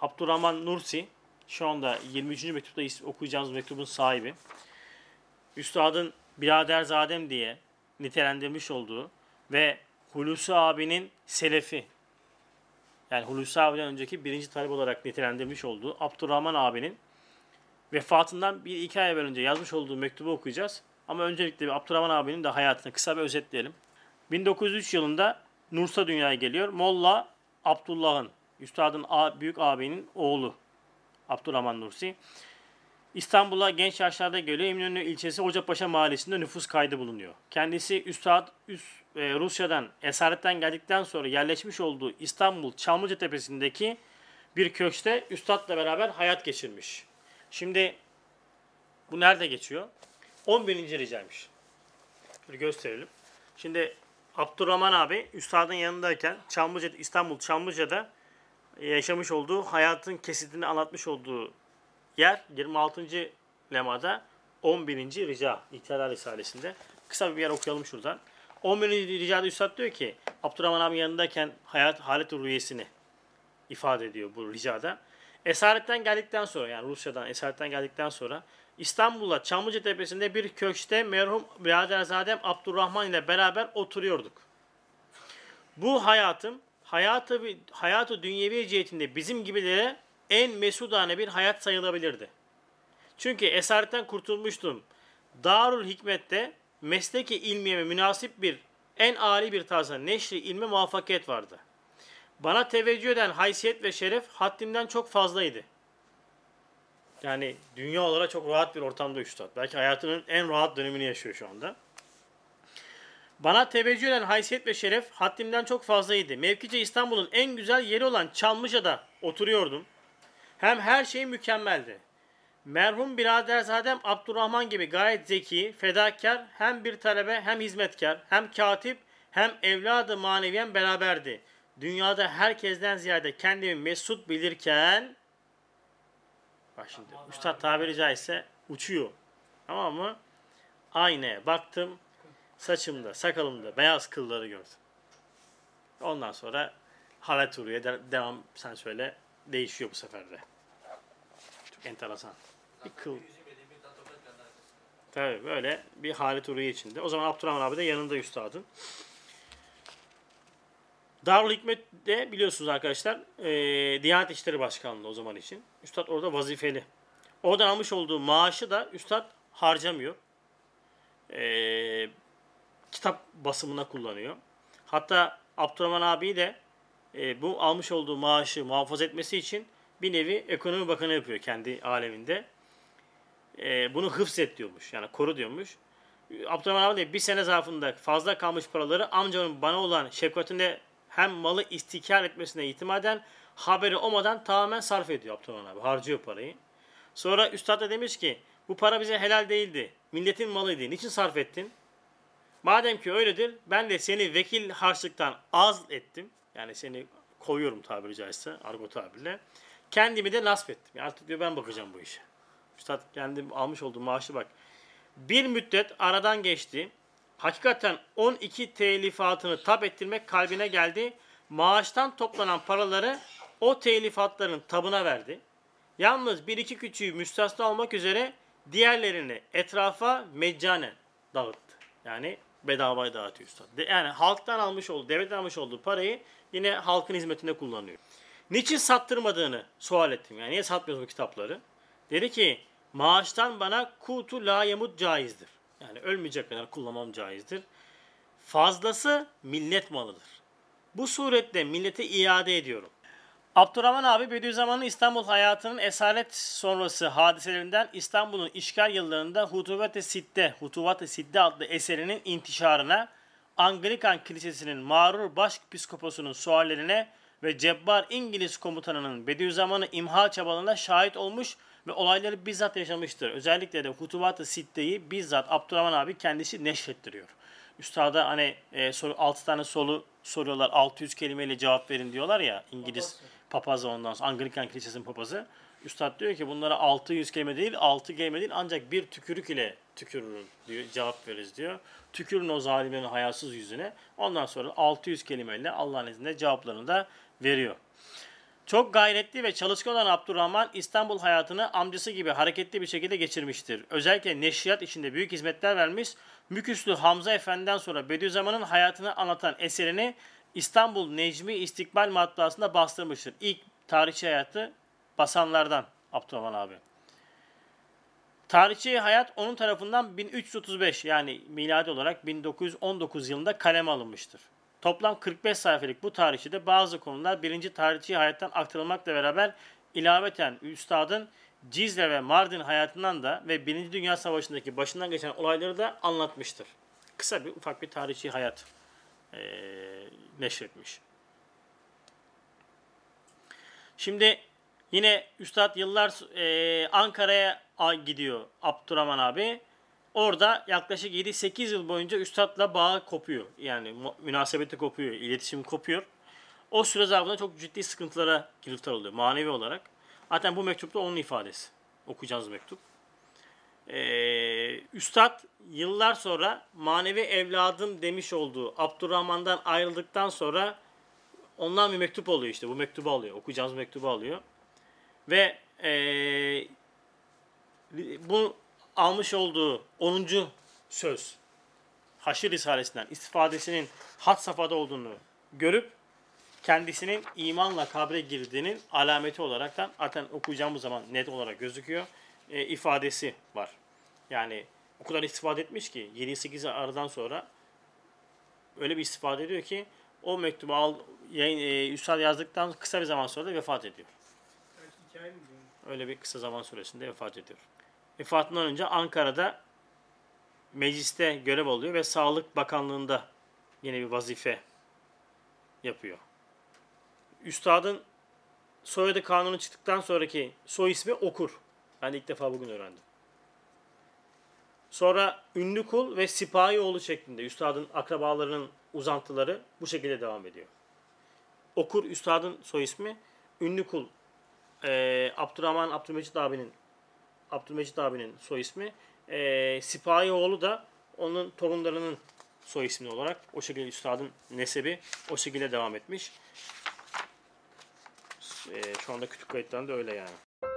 Abdurrahman Nursi şu anda 23. mektupta okuyacağımız mektubun sahibi. Üstadın Biraderzadem diye nitelendirmiş olduğu ve Hulusi abinin selefi yani Hulusi abiden önceki birinci talep olarak nitelendirmiş olduğu Abdurrahman abinin vefatından bir iki ay önce yazmış olduğu mektubu okuyacağız. Ama öncelikle bir Abdurrahman abinin de hayatını kısa bir özetleyelim. 1903 yılında Nurs'a dünyaya geliyor. Molla Abdullah'ın, Üstadın büyük abinin oğlu Abdurrahman Nursi. İstanbul'a genç yaşlarda geliyor. Eminönü ilçesi Hocapaşa mahallesinde nüfus kaydı bulunuyor. Kendisi Üstad üst, e, Rusya'dan, esaretten geldikten sonra yerleşmiş olduğu İstanbul Çamlıca Tepesi'ndeki bir köşkte Üstad'la beraber hayat geçirmiş. Şimdi bu nerede geçiyor? 11. ricaymış. Bir gösterelim. Şimdi Abdurrahman abi Üstad'ın yanındayken Çamlıca, İstanbul Çamlıca'da yaşamış olduğu hayatın kesitini anlatmış olduğu yer 26. lemada 11. rica İhtiyar Risalesi'nde. Kısa bir yer okuyalım şuradan. 11. ricada Üstad diyor ki Abdurrahman abi yanındayken hayat halet rüyesini ifade ediyor bu ricada. Esaretten geldikten sonra yani Rusya'dan esaretten geldikten sonra İstanbul'a Çamlıca Tepesi'nde bir köşkte merhum Biraderzadem Abdurrahman ile beraber oturuyorduk. Bu hayatım hayatı hayatı dünyevi cihetinde bizim gibilere en mesudane bir hayat sayılabilirdi. Çünkü esaretten kurtulmuştum. Darul Hikmet'te mesleki ilmiye münasip bir en âli bir tarzda neşri ilme muvaffakiyet vardı. Bana teveccüh eden haysiyet ve şeref haddimden çok fazlaydı. Yani dünya olarak çok rahat bir ortamda üstad. Belki hayatının en rahat dönemini yaşıyor şu anda. Bana teveccüh eden haysiyet ve şeref haddimden çok fazlaydı. Mevkice İstanbul'un en güzel yeri olan Çamlıca'da oturuyordum. Hem her şey mükemmeldi. Merhum biraderzadem Abdurrahman gibi gayet zeki, fedakar, hem bir talebe hem hizmetkar, hem katip hem evladı maneviyen beraberdi. Dünyada herkesten ziyade kendimi mesut bilirken bak şimdi üstad tabiri caizse uçuyor. Tamam mı? Aynaya baktım. Saçımda, sakalımda beyaz kılları gördüm. Ondan sonra Halet Uru'ya de- devam sen söyle değişiyor bu sefer de. Çok enteresan. Bir kıl. Tabii böyle bir Halet Uru'yu içinde. O zaman Abdurrahman abi de yanında üstadın. Darül Hikmet'te biliyorsunuz arkadaşlar eee Diyanet İşleri Başkanlığı o zaman için. Üstad orada vazifeli. Oradan almış olduğu maaşı da Üstad harcamıyor. Eee, kitap basımına kullanıyor. Hatta Abdurrahman abi de e, bu almış olduğu maaşı muhafaza etmesi için bir nevi ekonomi bakanı yapıyor kendi aleminde. E, bunu hıfzet diyormuş. Yani koru diyormuş. Abdurrahman abi de bir sene zarfında fazla kalmış paraları amcamın bana olan şefkatinde hem malı istikrar etmesine itimaden haberi olmadan tamamen sarf ediyor Abdurrahman abi. Harcıyor parayı. Sonra üstad da demiş ki bu para bize helal değildi. Milletin malıydı. Niçin sarf ettin? Madem ki öyledir ben de seni vekil harçlıktan az ettim. Yani seni koyuyorum tabiri caizse argo tabirle. Kendimi de nasip ettim. Yani artık diyor ben bakacağım bu işe. Üstad kendim almış olduğum maaşı bak. Bir müddet aradan geçti. Hakikaten 12 telifatını tab ettirmek kalbine geldi. Maaştan toplanan paraları o telifatların tabına verdi. Yalnız bir iki küçüğü müstesna olmak üzere diğerlerini etrafa meccanen dağıttı. Yani bedavaya dağıtıyor üstad. Yani halktan almış olduğu, devletten almış olduğu parayı yine halkın hizmetinde kullanıyor. Niçin sattırmadığını sual ettim. Yani niye satmıyorsun bu kitapları? Dedi ki maaştan bana kutu la yemut caizdir. Yani ölmeyecek kadar kullanmam caizdir. Fazlası millet malıdır. Bu surette millete iade ediyorum. Abdurrahman abi Bediüzzaman'ın İstanbul hayatının esaret sonrası hadiselerinden İstanbul'un işgal yıllarında Hutuvat-ı Sitte, Hutuvat-ı Sitte adlı eserinin intişarına, Anglikan Kilisesi'nin mağrur başpiskoposunun suallerine ve Cebbar İngiliz komutanının Bediüzzaman'ı imha çabalarına şahit olmuş ve olayları bizzat yaşamıştır. Özellikle de Hutuvat-ı Sitte'yi bizzat Abdurrahman abi kendisi neşrettiriyor. Üstada hani e, soru, 6 tane soru soruyorlar 600 kelimeyle cevap verin diyorlar ya İngiliz papazı ondan sonra Anglikan Kilisesi'nin papazı. Üstad diyor ki bunlara 600 kelime değil 6 kelime değil ancak bir tükürük ile tükürürüm diyor cevap veririz diyor. Tükürün o zalimlerin hayasız yüzüne. Ondan sonra 600 kelimeyle Allah'ın izniyle cevaplarını da veriyor. Çok gayretli ve çalışkan olan Abdurrahman İstanbul hayatını amcası gibi hareketli bir şekilde geçirmiştir. Özellikle neşriyat içinde büyük hizmetler vermiş. Müküslü Hamza Efendi'den sonra Bediüzzaman'ın hayatını anlatan eserini İstanbul Necmi İstikbal matbaasında bastırmıştır. İlk tarihçi hayatı basanlardan Abdurrahman abi. Tarihçi hayat onun tarafından 1335 yani miladi olarak 1919 yılında kaleme alınmıştır. Toplam 45 sayfalık bu tarihçide bazı konular birinci tarihçi hayattan aktarılmakla beraber ilaveten üstadın Cizre ve Mardin hayatından da ve Birinci Dünya Savaşı'ndaki başından geçen olayları da anlatmıştır. Kısa bir ufak bir tarihçi hayat eee neşretmiş. Şimdi yine Üstad yıllar eee, Ankara'ya gidiyor Abdurrahman abi. Orada yaklaşık 7-8 yıl boyunca Üstad'la bağ kopuyor. Yani münasebeti kopuyor, iletişim kopuyor. O süre zarfında çok ciddi sıkıntılara giriftar oluyor manevi olarak. Zaten bu mektupta onun ifadesi. Okuyacağınız mektup. Ee, Üstad yıllar sonra manevi evladım demiş olduğu Abdurrahman'dan ayrıldıktan sonra ondan bir mektup oluyor işte. Bu mektubu alıyor. Okuyacağınız mektubu alıyor. Ve ee, bu almış olduğu 10. söz Haşir Risalesinden istifadesinin had safhada olduğunu görüp kendisinin imanla kabre girdiğinin alameti olaraktan zaten okuyacağımız zaman net olarak gözüküyor. e, ifadesi var. Yani o kadar istifade etmiş ki 7-8 aradan sonra öyle bir istifade ediyor ki o mektubu al, yayın, e, Üstad yazdıktan kısa bir zaman sonra da vefat ediyor. Öyle bir kısa zaman süresinde vefat ediyor. Vefatından önce Ankara'da mecliste görev alıyor ve Sağlık Bakanlığı'nda yine bir vazife yapıyor. Üstadın soyadı kanunu çıktıktan sonraki soy ismi Okur. Ben ilk defa bugün öğrendim. Sonra Ünlü Kul ve Sipahioğlu şeklinde Üstadın akrabalarının uzantıları bu şekilde devam ediyor. Okur Üstadın soy ismi. Ünlü Kul e, Abdurrahman Abdülmecit abinin Abdülmecit abinin soy ismi. E, Sipahioğlu da onun torunlarının soy ismi olarak o şekilde üstadın nesebi o şekilde devam etmiş. E, şu anda kütük kayıtlarında öyle yani.